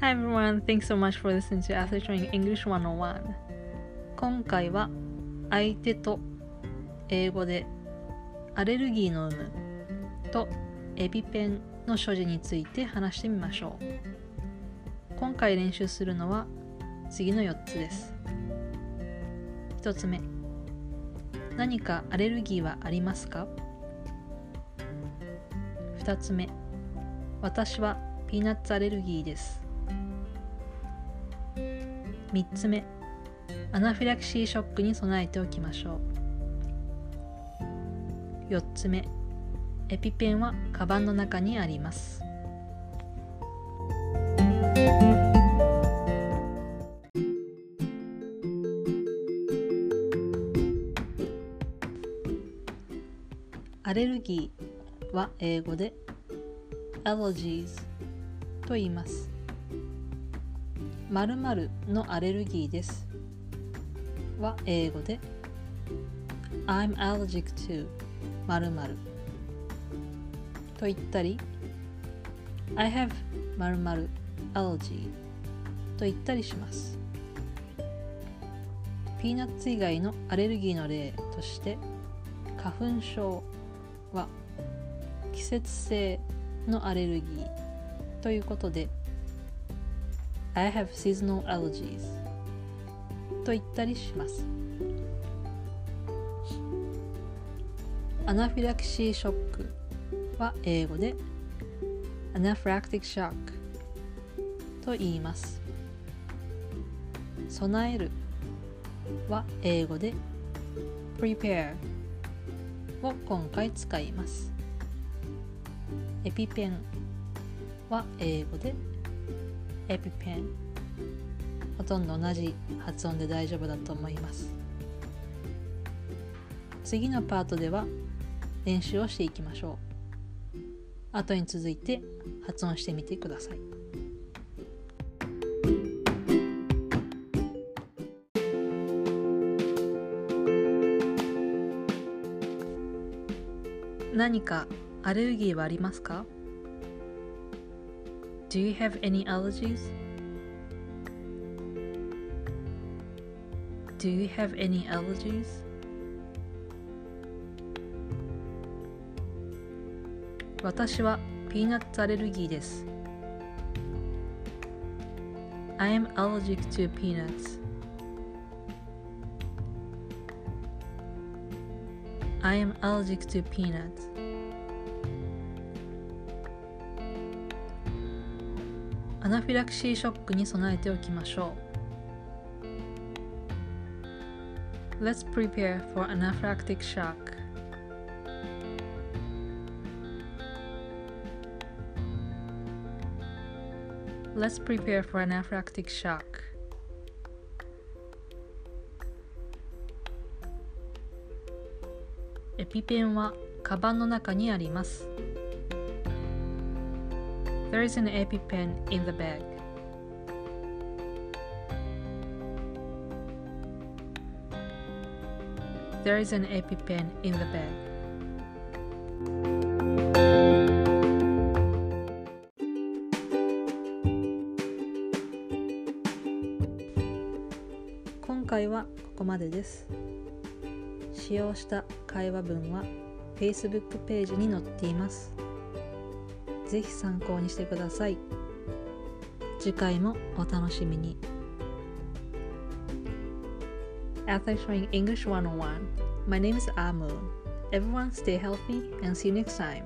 Hi everyone, thanks so much for listening to After Training English 101今回は相手と英語でアレルギーの有無とエピペンの所持について話してみましょう。今回練習するのは次の4つです。1つ目。何かアレルギーはありますか？2つ目。私はピーナッツアレルギーです。3つ目。アナフィラキシーショックに備えておきましょう。4つ目。エピペンはカバンの中にあります。アレルギーは英語で allergies と言います。〇〇のアレルギーです。は英語で I'm allergic to 〇〇。と言ったり I have 〇〇 allergy と言ったりします。ピーナッツ以外のアレルギーの例として花粉症は季節性のアレルギーということで I have seasonal allergies. と言ったりします。アナフィラキシーショックは英語で Anaphylactic shock と言います。備えるは英語で prepare を今回使います。エピペンは英語でエピペン。ほとんど同じ発音で大丈夫だと思います。次のパートでは練習をしていきましょう。後に続いて発音してみてください。何かアレルギーはありますか？Do you have any allergies? Do you have any allergies? 私はピーナッツアレルギーです。I am allergic to peanuts. I am allergic to peanuts. アナフィラキシーショックに備えておきましょう。Let's prepare for anaphylactic shock. Let's prepare for anaphylactic shock. エピペンはカバンの中にあります。There is an EpiPen in the bag. There is an EpiPen in the bag. 今回はここまでです。使用した会話文は Facebook ページに載っています。是非参考にしてください。次回もお楽しみに。After showing English 101, my name is Amu. Everyone stay healthy and see you next time.